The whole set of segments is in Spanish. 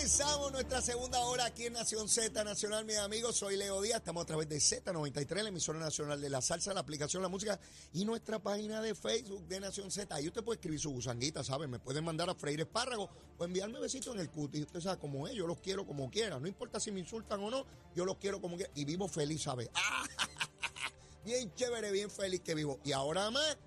Comenzamos nuestra segunda hora aquí en Nación Z Nacional, mis amigos. Soy Leo Díaz. Estamos a través de Z93, la emisora nacional de la salsa, la aplicación, la música y nuestra página de Facebook de Nación Z. Ahí usted puede escribir su gusanguita, ¿sabe? Me pueden mandar a freír espárragos o enviarme besitos en el cuti. Usted sabe cómo es, yo los quiero como quiera. No importa si me insultan o no, yo los quiero como quiera. Y vivo feliz, ¿sabe? Bien chévere, bien feliz que vivo. Y ahora más,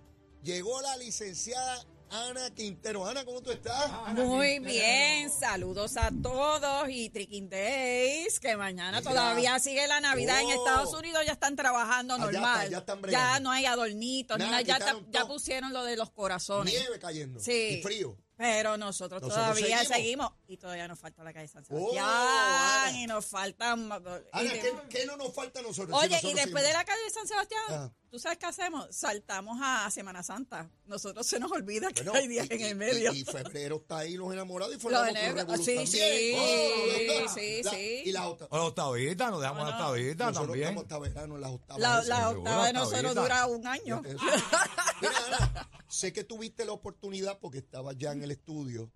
llegó la licenciada Ana Quintero. Ana, ¿cómo tú estás? Muy bien, saludos a todos y Tricking Days, que mañana Mira. todavía sigue la Navidad en Oh. Estados Unidos, ya están trabajando Ah, normal. está, ya están no hay adornitos, ni Nada, nada, ya, pusieron lo de los corazones. Nieve cayendo. Sí. Y frío. Pero nosotros, Nosotros todavía seguimos. seguimos. y todavía nos falta la calle San Oh, Sebastián Ana. y nos faltan Ana, ¿qué, qué no nos falta a nosotros? Oye, Si nosotros y después de la calle San Sebastián, Ah. ¿tú sabes qué hacemos? Saltamos a Semana Santa. Nosotros se nos olvida que Bueno, hay días y- en el medio. Y, y febrero está ahí los enamorados y fue Los la enamorados, Revolución sí, también. sí, Oh, sí, La- sí. Y la la octavita, nos dejamos la no. octavita Nosotros también. estamos hasta verano en las octavas. La, la seguro, octava de nosotros dura un año. Eso. Mira, Ana, sé que tuviste la oportunidad porque estabas ya en el estudio.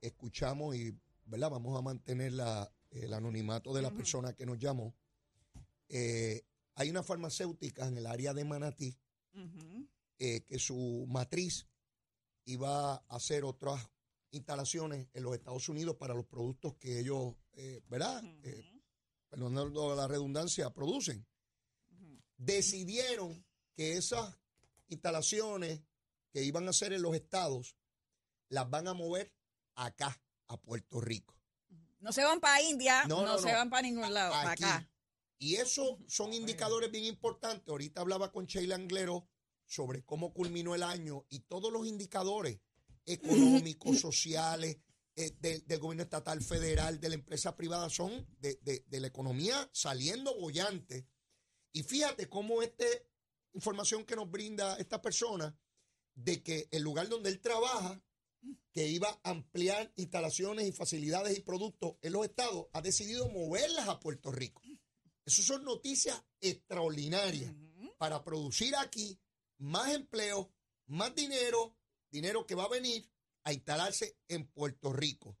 Escuchamos y, ¿verdad? Vamos a mantener la, el anonimato de la persona que nos llamó. Eh, hay una farmacéutica en el área de Manatí eh, que su matriz iba a hacer otras instalaciones en los Estados Unidos para los productos que ellos, eh, ¿verdad? Perdonando la redundancia, producen. Decidieron que esas instalaciones que iban a hacer en los estados las van a mover acá, a Puerto Rico. No se van para India, No, no, no, se no. van para ningún lado, para acá. Y eso son indicadores bien importantes. Ahorita hablaba con Sheila Anglero sobre cómo culminó el año y todos los indicadores económicos, sociales, eh, del, del gobierno estatal, federal, de la empresa privada, son de, de- de la economía saliendo bollante. Y fíjate cómo esta información que nos brinda esta persona, de que el lugar donde él trabaja, que iba a ampliar instalaciones y facilidades y productos en los estados, ha decidido moverlas a Puerto Rico. Esas son noticias extraordinarias para producir aquí más empleo, más dinero, dinero que va a venir a instalarse en Puerto Rico.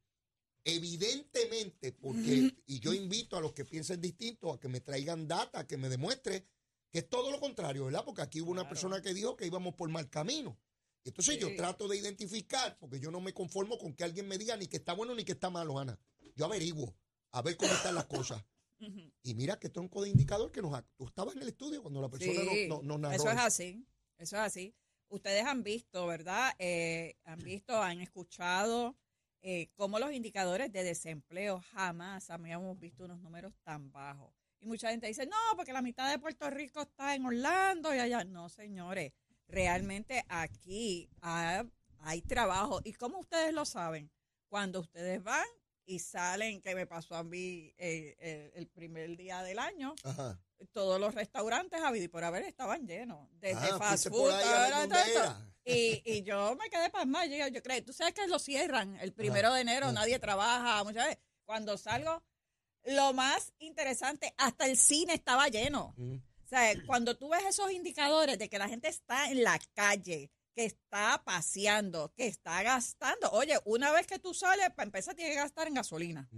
Evidentemente, porque, y yo invito a los que piensen distinto a que me traigan data, que me demuestre que es todo lo contrario, ¿verdad? Porque aquí hubo una persona que dijo que íbamos por mal camino. Entonces yo Sí. trato de identificar, porque yo no me conformo con que alguien me diga ni que está bueno ni que está malo, Ana. Yo averiguo, a ver cómo están las cosas. Y mira qué tronco de indicador que nos... ha- Tú estabas en el estudio cuando la persona Sí, nos, nos- nos narró. Eso es así, eso es así. Ustedes han visto, ¿verdad? Eh, han visto, han escuchado eh, cómo los indicadores de desempleo jamás habíamos visto unos números tan bajos. Y mucha gente dice, no, porque la mitad de Puerto Rico está en Orlando y allá. No, señores, realmente aquí ha- hay trabajo. ¿Y cómo ustedes lo saben? Cuando ustedes van y salen, que me pasó a mí eh, eh, el primer día del año, Ajá. todos los restaurantes y por haber estaban llenos. Desde Ah, fast food. a era. Y, y yo me quedé pasmada. Yo, yo creo, tú sabes que lo cierran el primero de enero, nadie trabaja, muchas veces. Cuando salgo, lo más interesante, hasta el cine estaba lleno. Mm. O sea, cuando tú ves esos indicadores de que la gente está en la calle, que está paseando, que está gastando. Oye, una vez que tú sales, para empezar tienes que gastar en gasolina.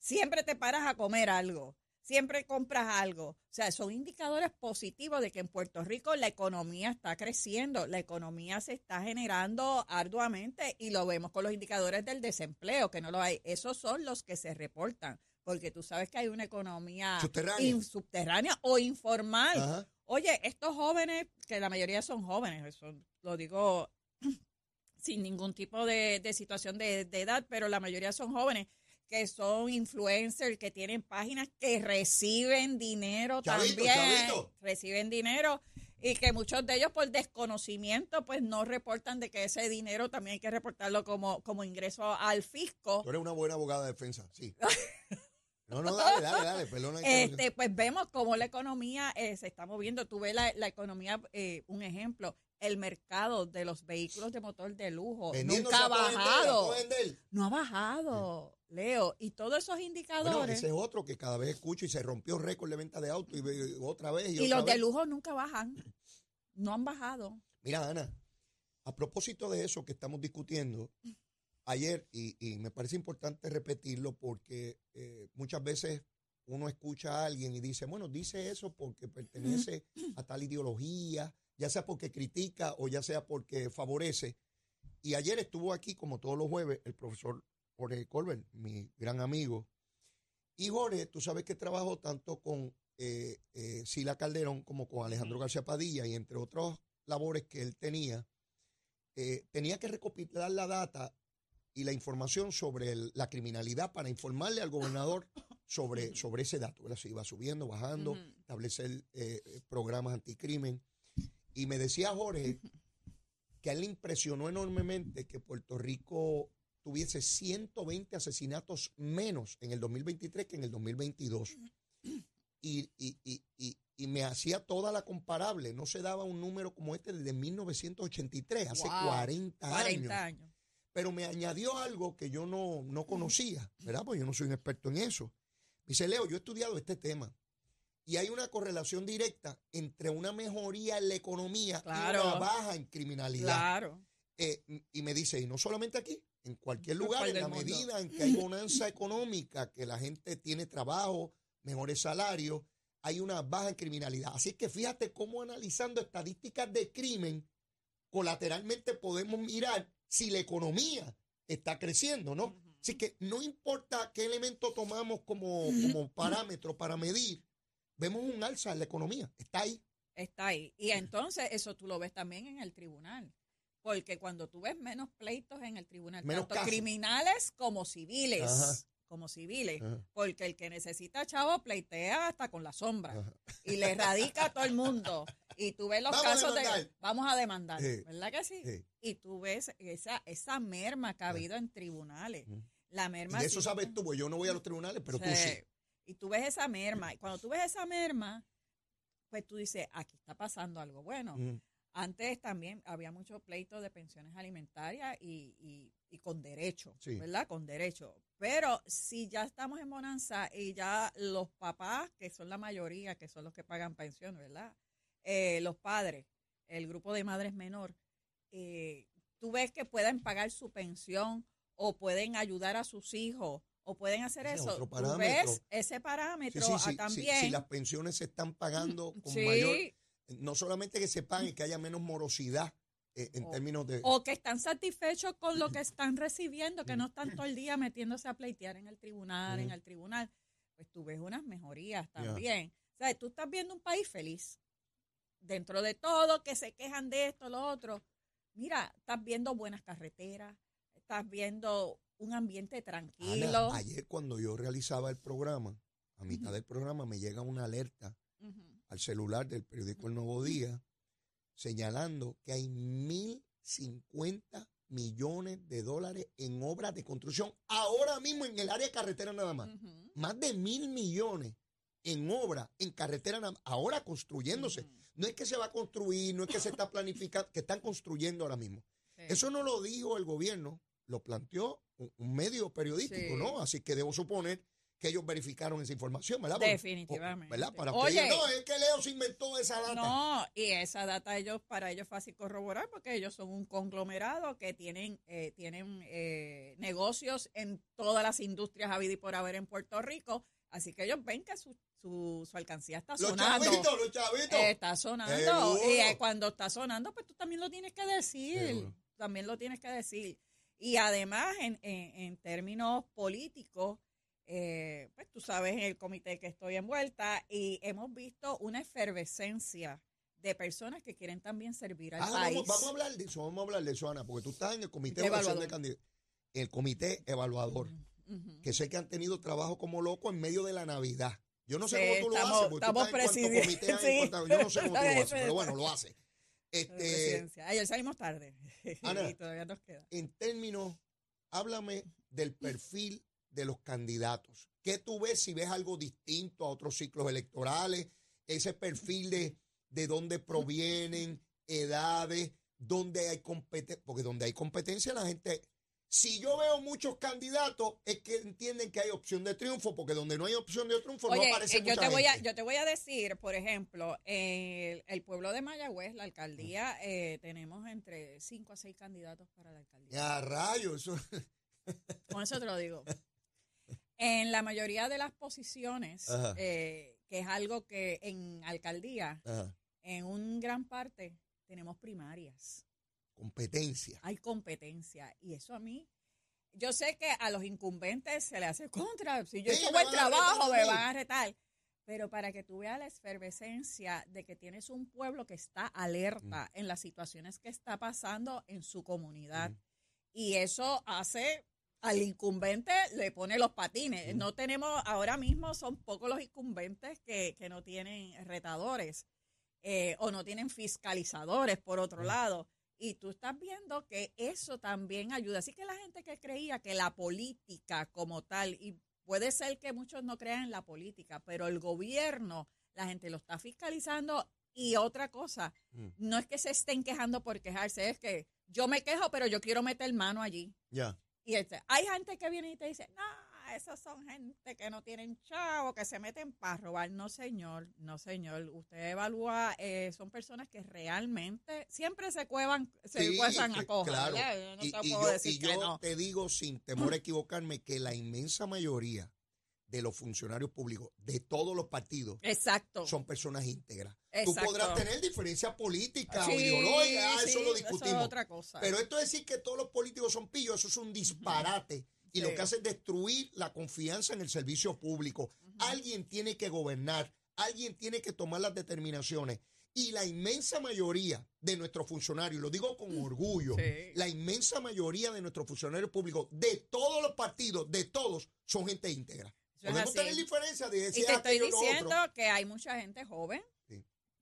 Siempre te paras a comer algo. Siempre compras algo. O sea, son indicadores positivos de que en Puerto Rico la economía está creciendo, la economía se está generando arduamente y lo vemos con los indicadores del desempleo, que no lo hay. Esos son los que se reportan, porque tú sabes que hay una economía Subterránea. in- subterránea o informal. Ajá. Oye, estos jóvenes, que la mayoría son jóvenes, eso lo digo sin ningún tipo de, de situación de, de edad, pero la mayoría son jóvenes que son influencers, que tienen páginas que reciben dinero Chavito, también, chavito. reciben dinero y que muchos de ellos por desconocimiento pues no reportan de que ese dinero también hay que reportarlo como, como ingreso al fisco. Tú eres una buena abogada de defensa, sí. No, no, dale, dale, dale, perdona. Este, pues vemos cómo la economía eh, se está moviendo. Tú ves la, la economía, eh, un ejemplo, el mercado de los vehículos de motor de lujo Vendiéndose nunca ha bajado. No ha bajado, Leo. Y todos esos Bueno, indicadores. ese es otro que cada vez escucho y se rompió récord de venta de auto y otra vez y, y otra los de lujo nunca bajan. No han bajado. Mira, Ana, a propósito de eso que estamos discutiendo, ayer, y, y me parece importante repetirlo porque eh, muchas veces uno escucha a alguien y dice, bueno, dice eso porque pertenece a tal ideología, ya sea porque critica o ya sea porque favorece. Y ayer estuvo aquí, como todos los jueves, el profesor Jorge Colbert, mi gran amigo. Y Jorge, tú sabes que trabajó tanto con eh, eh, Sila Calderón como con Alejandro García Padilla y entre otras labores que él tenía, eh, tenía que recopilar la data y la información sobre el- la criminalidad para informarle al gobernador sobre, sobre ese dato. ¿verdad? Se iba subiendo, bajando, establecer eh, programas anticrimen. Y me decía Jorge que a él le impresionó enormemente que Puerto Rico tuviese 120 asesinatos menos en el 2023 que en el 2022. Y, y, y, y, me hacía toda la comparable. No se daba un número como este desde 1983, hace Wow, 40 años. 40 años. Pero me añadió algo que yo no, no conocía, ¿verdad? Pues yo no soy un experto en eso. Me dice, Leo, yo he estudiado este tema. Y hay una correlación directa entre una mejoría en la economía y una baja en criminalidad. Claro. Eh, y me dice, y no solamente aquí, en cualquier lugar, en la mundo. medida en que hay bonanza económica, que la gente tiene trabajo, mejores salarios, hay una baja en criminalidad. Así que fíjate cómo analizando estadísticas de crimen, colateralmente podemos mirar si la economía está creciendo, ¿no? Así que no importa qué elemento tomamos como, como parámetro para medir, vemos un alza en la economía. Está ahí. Está ahí. Y entonces eso tú lo ves también en el tribunal. Porque cuando tú ves menos pleitos en el tribunal, Menos tanto casos. criminales como civiles, Ajá. como civiles, Ajá. porque el que necesita chavo pleitea hasta con la sombra Ajá. y le radica a todo el mundo. Y tú ves los Vamos casos de vamos a demandar, Sí. ¿verdad que sí? Sí. Y tú ves esa, esa merma que ha habido en tribunales. La Y merma de eso sí- sabes tú, pues yo no voy a los tribunales, pero tú sí. y tú ves esa merma. Y cuando tú ves esa merma, pues tú dices, aquí está pasando algo bueno. Antes también había muchos pleitos de pensiones alimentarias y, y- y con derecho, Sí. ¿verdad? Con derecho. Pero si ya estamos en bonanza y ya los papás, que son la mayoría, que son los que pagan pensiones, ¿verdad? Eh, los padres, el grupo de madres menor, eh, tú ves que pueden pagar su pensión o pueden ayudar a sus hijos o pueden hacer Ese eso. Tú ves ese parámetro sí, sí, sí, también. si las pensiones se están pagando con Sí, mayor, no solamente que se paguen, que haya menos morosidad eh, en O- términos de... o que están satisfechos con lo que están recibiendo, que no están todo el día metiéndose a pleitear en el tribunal, en Ujú. el tribunal, pues tú ves unas mejorías también. O sea, tú estás viendo un país feliz. Dentro de todo, que se quejan de esto, lo otro. Mira, estás viendo buenas carreteras, estás viendo un ambiente tranquilo. Ana, ayer cuando yo realizaba el programa, a mitad del programa me llega una alerta al celular del periódico El Nuevo Día señalando que hay 1.050 millones de dólares en obras de construcción ahora mismo en el área de carretera nada más. Más de mil millones en obra, en carretera ahora construyéndose. No es que se va a construir, no es que se está planificando, que están construyendo ahora mismo. Sí. Eso no lo dijo el gobierno, lo planteó un, un medio periodístico, Sí. ¿no? Así que debo suponer que ellos verificaron esa información, ¿verdad? Definitivamente. ¿Verdad? Para Oye. no, es que Leo se inventó esa data. No, y esa data ellos para ellos es fácil corroborar porque ellos son un conglomerado que tienen eh, tienen eh, negocios en todas las industrias habidas y por haber en Puerto Rico, así que ellos ven que su, su, su alcancía está los sonando. chavitos, los chavitos. Está sonando. Seguro. Y eh, cuando está sonando, pues tú también lo tienes que decir. Seguro. También lo tienes que decir. Y además, en, en, en términos políticos, eh, pues tú sabes, en el comité que estoy envuelta, y hemos visto una efervescencia de personas que quieren también servir al Ah, país. vamos, vamos a hablar de eso, vamos a hablar de eso, Ana, porque tú estás en el comité De de evaluador. candidatos. El comité evaluador, Ujú. que sé que han tenido trabajo como loco en medio de la Navidad. Yo no sé Sí, cómo tú lo haces, porque estamos presidiendo, sí. yo no sé cómo tú lo haces, pero bueno, lo haces. Este. Ayer salimos tarde. Ana. y todavía nos queda. en términos, háblame del perfil de los candidatos. ¿Qué tú ves si ves algo distinto a otros ciclos electorales? Ese perfil de, de dónde provienen, edades, dónde hay competencia, porque donde hay competencia la gente Si yo veo muchos candidatos, es que entienden que hay opción de triunfo, porque donde no hay opción de triunfo Oye, no aparece eh, yo mucha te voy a yo te voy a decir, por ejemplo, el, el pueblo de Mayagüez, la alcaldía, eh, tenemos entre 5 a 6 candidatos para la alcaldía. Ya, rayos, eso. Con eso te lo digo. En la mayoría de las posiciones, eh, que es algo que en alcaldía, Ajá. en un gran parte, tenemos primarias. Competencia. Hay competencia. Y eso a mí, yo sé que a los incumbentes se le hace contra. Si yo Sí, hice buen trabajo, me van a retar. Pero para que tú veas la efervescencia de que tienes un pueblo que está alerta en las situaciones que está pasando en su comunidad. Ujú. Y eso hace al incumbente le pone los patines. No tenemos, ahora mismo son pocos los incumbentes que, que no tienen retadores eh, o no tienen fiscalizadores, por otro lado. Y tú estás viendo que eso también ayuda. Así que la gente que creía que la política como tal, y puede ser que muchos no crean en la política, pero el gobierno, la gente lo está fiscalizando. Y otra cosa, Mm. no es que se estén quejando por quejarse, es que yo me quejo, pero yo quiero meter mano allí. Ya. Y este, hay gente que viene y te dice, no, esos son gente que no tienen chavo, que se meten para robar. No, señor, no, señor. Usted evalúa, eh, son personas que realmente siempre se cuevan, se Sí, cuezan que- a claro. ¿verdad? Yo no y, te y puedo yo, decir y que yo no. te digo sin temor a equivocarme que la inmensa mayoría de los funcionarios públicos de todos los partidos Exacto. son personas íntegras. Exacto. Tú podrás tener diferencias políticas o ideológicas, ah, sí, eso lo es discutimos. otra cosa. Pero esto de decir que todos los políticos son pillos, eso es un disparate. Y lo que hace es destruir la confianza en el servicio público. Alguien tiene que gobernar, alguien tiene que tomar las determinaciones. Y la inmensa mayoría de nuestros funcionarios, y lo digo con orgullo, Sí. la inmensa mayoría de nuestros funcionarios públicos, de todos los partidos, de todos, son gente íntegra. Podemos tener diferencias de Y decir te estoy diciendo otro. que hay mucha gente joven.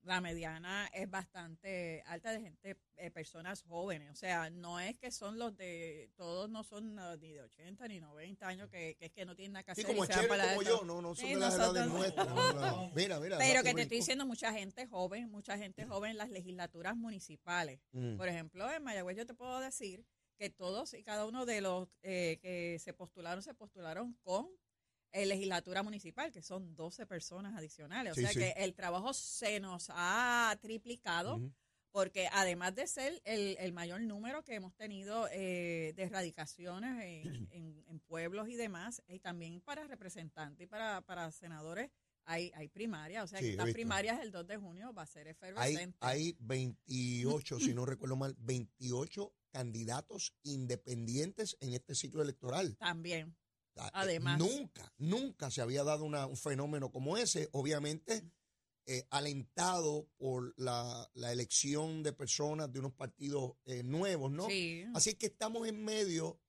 La mediana es bastante alta de gente, eh, personas jóvenes. O sea, no es que son los de, todos no son uh, ni de 80 ni 90 años que, que es que no tienen nada que Sí, como y Chévere para como yo, no, no son Sí, de las edades nuestras. no, no. Mira, mira. Pero que te estoy diciendo mucha gente joven, mucha gente joven en las legislaturas municipales. Mm. Por ejemplo, en Mayagüez yo te puedo decir que todos y cada uno de los eh, que se postularon, se postularon con eh, legislatura municipal, que son 12 personas adicionales. O Sí, sea sí. que el trabajo se nos ha triplicado. Porque además de ser el, el mayor número que hemos tenido eh, de erradicaciones en, en- en pueblos y demás, y también para representantes y para, para senadores, hay, hay primarias. O sea, Sí, que estas primarias el 2 de junio va a ser Hay, efervescente. hay 28, si no recuerdo mal, 28 candidatos independientes en este ciclo electoral. También. Eh, Además. Nunca, nunca se había dado una- un fenómeno como ese, obviamente eh, alentado por la, la elección de personas de unos partidos eh, nuevos, ¿no? Sí. Así que estamos en medio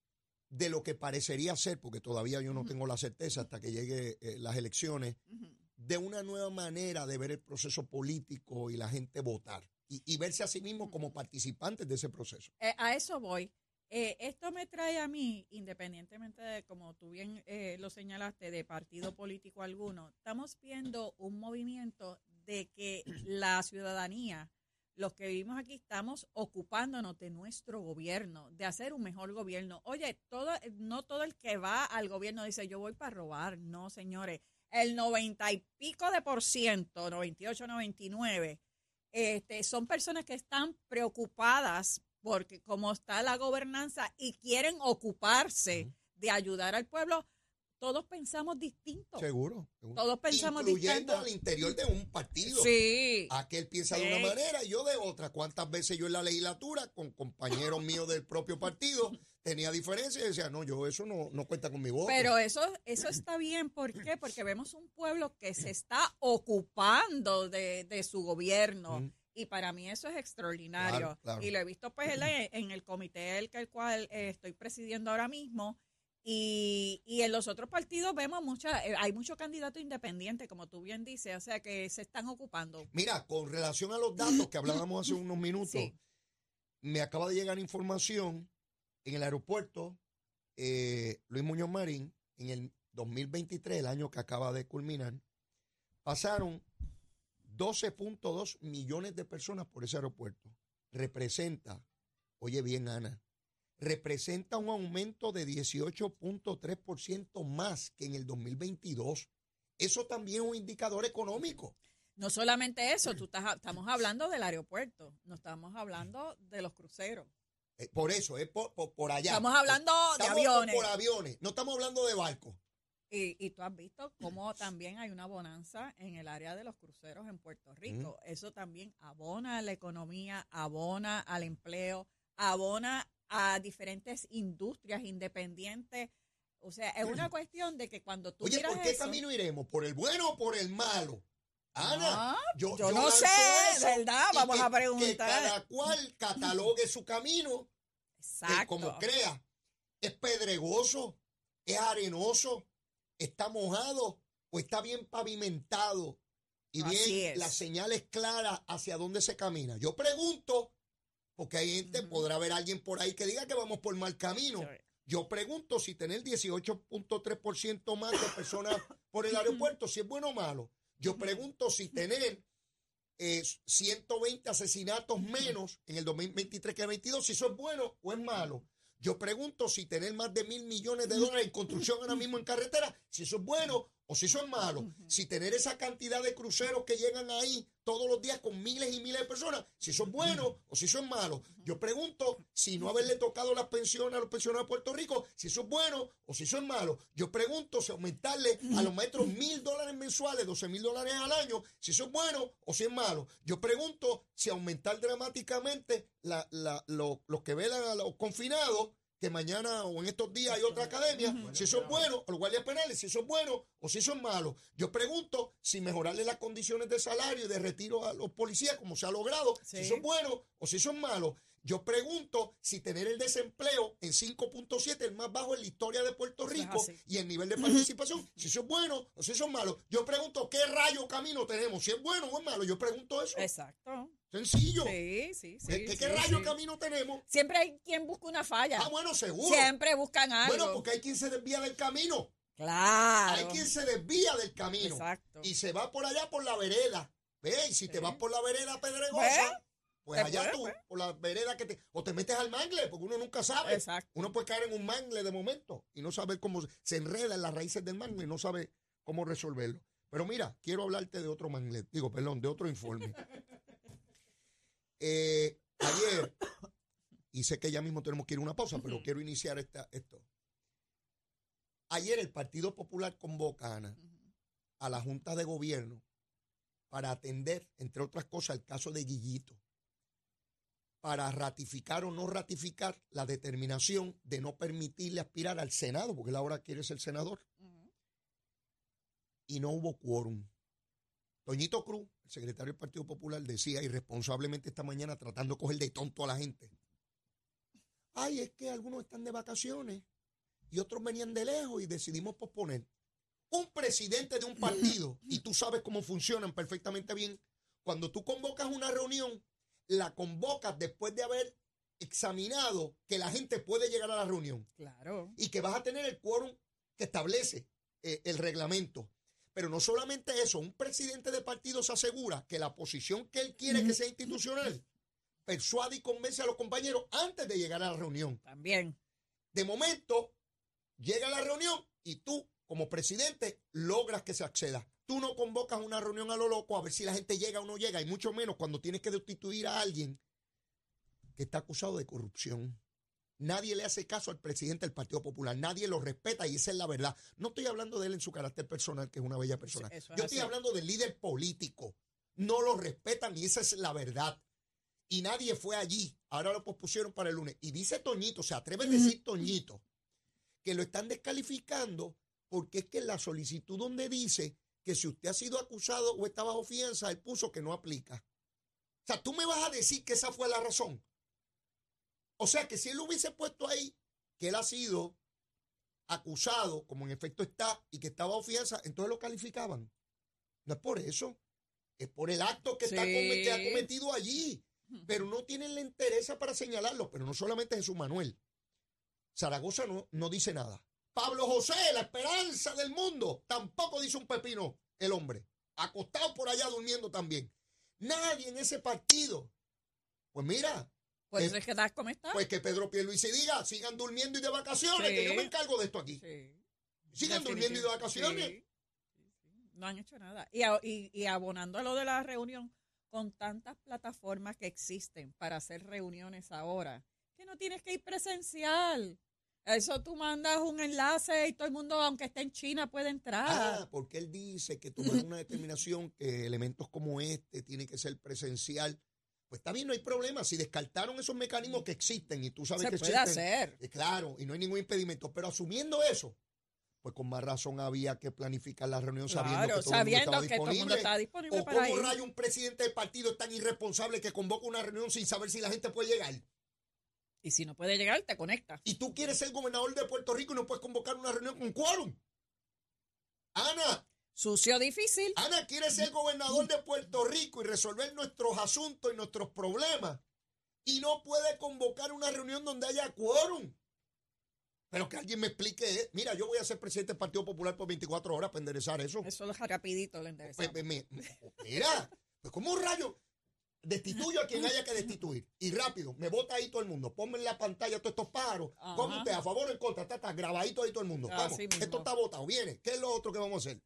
de lo que parecería ser, porque todavía yo no tengo la certeza hasta que lleguen las elecciones, de una nueva manera de ver el proceso político y la gente votar y, y verse a sí mismos como participantes de ese proceso. Eh, a eso voy. Eh, esto me trae a mí, independientemente de, como tú bien eh, lo señalaste, de partido político alguno, estamos viendo un movimiento de que la ciudadanía, los que vivimos aquí, estamos ocupándonos de nuestro gobierno, de hacer un mejor gobierno. Oye, todo, no todo el que va al gobierno dice yo voy para robar, no, señores. El noventa y pico de por ciento, 98, 99, este, son personas que están preocupadas porque como está la gobernanza y quieren ocuparse de ayudar al pueblo, todos pensamos distinto. Seguro. seguro. Todos pensamos Incluyendo distinto. al interior de un partido. Sí. Aquel piensa de una manera y yo de otra. ¿Cuántas veces yo en la legislatura con compañeros míos del propio partido tenía diferencias y decía, no, yo eso no, no cuenta con mi voto? Pero eso, eso está bien, ¿por qué? Porque vemos un pueblo que se está ocupando de, de su gobierno. Y para mí eso es extraordinario. Claro, claro. Y lo he visto pues en, el comité el, el cual eh, estoy presidiendo ahora mismo. Y, y en los otros partidos vemos mucha, eh, hay muchos candidatos independientes, como tú bien dices, o sea que se están ocupando. Mira, con relación a los datos que hablábamos hace unos minutos, Sí. me acaba de llegar información en el aeropuerto eh, Luis Muñoz Marín, en el 2023, el año que acaba de culminar, pasaron 12.2 millones de personas por ese aeropuerto. Representa, oye bien Ana, representa un aumento de 18.3% más que en el 2022. Eso también es un indicador económico. No solamente eso, tú estás, estamos hablando del aeropuerto, no estamos hablando de los cruceros. Eh, por eso, es por, por- por allá. Estamos hablando de aviones. Por aviones, no estamos hablando de barcos. Y, y tú has visto cómo también hay una bonanza en el área de los cruceros en Puerto Rico. Eso también abona a la economía, abona al empleo, abona a diferentes industrias independientes. O sea, es una cuestión de que cuando tú Oye, miras ¿por qué eso- camino iremos? ¿Por el bueno o por el malo? Ana, Ah, yo, yo yo no sé, eso ¿verdad? Vamos que- a preguntar. Que cada cual catalogue su camino eh, Exacto. como crea. ¿Es pedregoso? ¿Es arenoso? ¿Está mojado? ¿O está bien pavimentado? Y bien las señales claras hacia dónde se camina. Yo pregunto, porque hay gente, podrá haber alguien por ahí que diga que vamos por mal camino. Yo pregunto si tener 18.3% más de personas por el aeropuerto, si es bueno o malo. Yo pregunto si tener eh, 120 asesinatos menos en el 2023 que el 22, si eso es bueno o es malo. Yo pregunto si tener más de mil millones de dólares en construcción ahora mismo en carretera, si eso es bueno o si eso es malo. Si tener esa cantidad de cruceros que llegan ahí todos los días con miles y miles de personas, si eso es bueno o si eso es malo. Yo pregunto si no haberle tocado las pensiones a los pensionados de Puerto Rico, si eso es bueno o si eso es malo. Yo pregunto si aumentarle a los maestros mil dólares mensuales, 12 mil dólares al año, si eso es bueno o si es malo. Yo pregunto si aumentar dramáticamente la- la- lo- los que velan a los confinados que mañana o en estos días hay otra academia, si eso es bueno, o los guardias penales, si eso es bueno o si eso es malo. Yo pregunto si mejorarle las condiciones de salario y de retiro a los policías, como se ha logrado, si eso es bueno o si eso es malo. Yo pregunto si tener el desempleo en 5.7, el más bajo en la historia de Puerto Rico, y el nivel de participación, si eso es bueno o si eso es malo. Yo pregunto qué rayo camino tenemos, si es bueno o es malo. Yo pregunto eso. Exacto. Sencillo. Sí, sí, sí. ¿Qué, qué- sí, qué rayo sí. camino tenemos? Siempre hay quien busca una falla. Ah, bueno, seguro. Siempre buscan algo. Bueno, porque hay quien se desvía del camino. Claro. Hay quien se desvía del camino. Exacto. Y se va por allá por la vereda. ¿Ve? Y si te vas por la vereda ¿Ve? pedregosa, pues Te allá puede, tú, pues. por la vereda que te. O te metes al mangle, porque uno nunca sabe. Exacto. Uno puede caer en un mangle de momento y no saber cómo se- se enreda en las raíces del mangle y no sabe cómo resolverlo. Pero mira, quiero hablarte de otro mangle, digo, perdón, de otro informe. Eh, ayer, y sé que ya mismo tenemos que ir a una pausa, pero quiero iniciar esta, esto. Ayer el Partido Popular convoca, Ana, a la Junta de Gobierno para atender, entre otras cosas, el caso de Guillito, para ratificar o no ratificar la determinación de no permitirle aspirar al Senado, porque él ahora quiere ser senador, y no hubo quórum. Toñito Cruz, el secretario del Partido Popular, decía irresponsablemente esta mañana tratando de coger de tonto a la gente. Ay, es que algunos están de vacaciones y otros venían de lejos y decidimos posponer. Un presidente de un partido, y tú sabes cómo funcionan perfectamente bien, cuando tú convocas una reunión, la convocas después de haber examinado que la gente puede llegar a la reunión Claro. y que vas a tener el quórum que establece eh, el reglamento. Pero no solamente eso, un presidente de partido se asegura que la posición que él quiere que sea institucional persuade y convence a los compañeros antes de llegar a la reunión. También. De momento, llega la reunión y tú, como presidente, logras que se acceda. Tú no convocas una reunión a lo loco a ver si la gente llega o no llega, y mucho menos cuando tienes que destituir a alguien que está acusado de corrupción. Nadie le hace caso al presidente del Partido Popular, nadie lo respeta y esa es la verdad. No estoy hablando de él en su carácter personal, que es una bella persona. Es Yo estoy así. hablando del líder político. No lo respetan y esa es la verdad. Y nadie fue allí. Ahora lo pospusieron para el lunes. Y dice Toñito, se atreve a decir Toñito, que lo están descalificando porque es que en la solicitud donde dice que si usted ha sido acusado o está bajo fianza, él puso que no aplica. O sea, tú me vas a decir que esa fue la razón. O sea, que si él hubiese puesto ahí que él ha sido acusado, como en efecto está, y que está bajo fianza, entonces lo calificaban. No es por eso. Es por el acto que, está Sí. que ha cometido allí. Pero no tienen la interés para señalarlo. Pero no solamente Jesús Manuel. Zaragoza no, no dice nada. Pablo José, la esperanza del mundo, tampoco dice un pepino el hombre. Acostado por allá durmiendo también. Nadie en ese partido. Pues mira, Por eso es que estás como estás. Pues que Pedro Pierluisi diga, sigan durmiendo y de vacaciones, que yo me encargo de esto aquí. Sí. Sigan durmiendo y de vacaciones. Sí. No han hecho nada. Y, y, y abonando a lo de la reunión, con tantas plataformas que existen para hacer reuniones ahora, que no tienes que ir presencial. Eso tú mandas un enlace y todo el mundo, aunque esté en China, puede entrar. Ah, porque él dice que tomaron una determinación que elementos como este tiene que ser presencial. Pues está bien, no hay problema. Si descartaron esos mecanismos que existen y tú sabes Se que puede existen, hacer. eh, claro, y no hay ningún impedimento. Pero asumiendo eso, pues con más razón había que planificar la reunión sabiendo que todo el mundo sabiendo estaba que todo el mundo disponible. está disponible ¿O para cómo ir. rayo un presidente del partido es tan irresponsable que convoca una reunión sin saber si la gente puede llegar? Y si no puede llegar, te conectas. Y tú quieres ser gobernador de Puerto Rico y no puedes convocar una reunión con quórum. Ana, Sucio difícil. Ana quiere ser gobernador de Puerto Rico y resolver nuestros asuntos y nuestros problemas. Y no puede convocar una reunión donde haya quórum. Pero que alguien me explique. eh, Mira, yo voy a ser presidente del Partido Popular por 24 horas para enderezar eso. Eso es rapidito le enderezamos. Pues, me- me- mira, pues como rayo. Destituyo a quien haya que destituir. Y rápido, me vota ahí todo el mundo. Ponme en la pantalla todos estos pájaros. Ajá. ¿Cómo usted? ¿A favor o en contra? Está, está grabadito ahí todo el mundo. Vamos, esto está votado. Viene. ¿Qué es lo otro que vamos a hacer?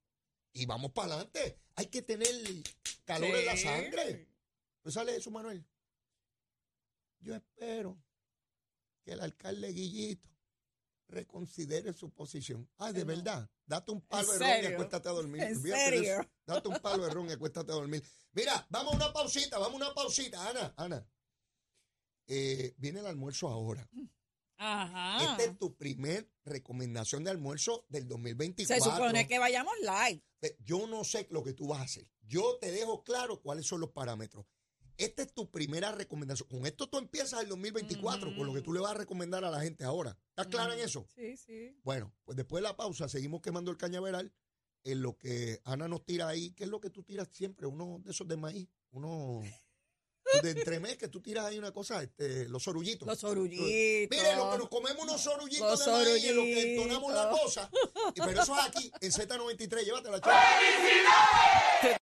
Y vamos para adelante. Hay que tener calor en la Sí. sangre. Pues sale eso, Manuel. Yo espero que el alcalde Guillito reconsidere su posición. Ay, de No. verdad. Date un palo de ¿En ron y acuéstate a dormir. ¿En serio? Date un palo de ron y acuéstate a dormir. Mira, vamos a una pausita, vamos a una pausita. Ana, Ana. eh, viene el almuerzo ahora. Ajá. Esta es tu primer recomendación de almuerzo del 2024. Se supone que vayamos live. Yo no sé lo que tú vas a hacer. Yo te dejo claro cuáles son los parámetros. Esta es tu primera recomendación. Con esto tú empiezas el 2024, con lo que tú le vas a recomendar a la gente ahora. ¿Estás clara en eso? Sí, sí. Bueno, pues después de la pausa seguimos quemando el cañaveral en lo que Ana nos tira ahí. ¿Qué es lo que tú tiras siempre? Uno de esos de maíz, uno de entremés que tú tiras ahí una cosa, este, los sorullitos. Los orullitos. Mire, lo que nos comemos unos sorullitos Los de maíz en lo que sorullitos. entonamos la cosa. Y- Pero eso es aquí, en Z93, llévatela, chaval.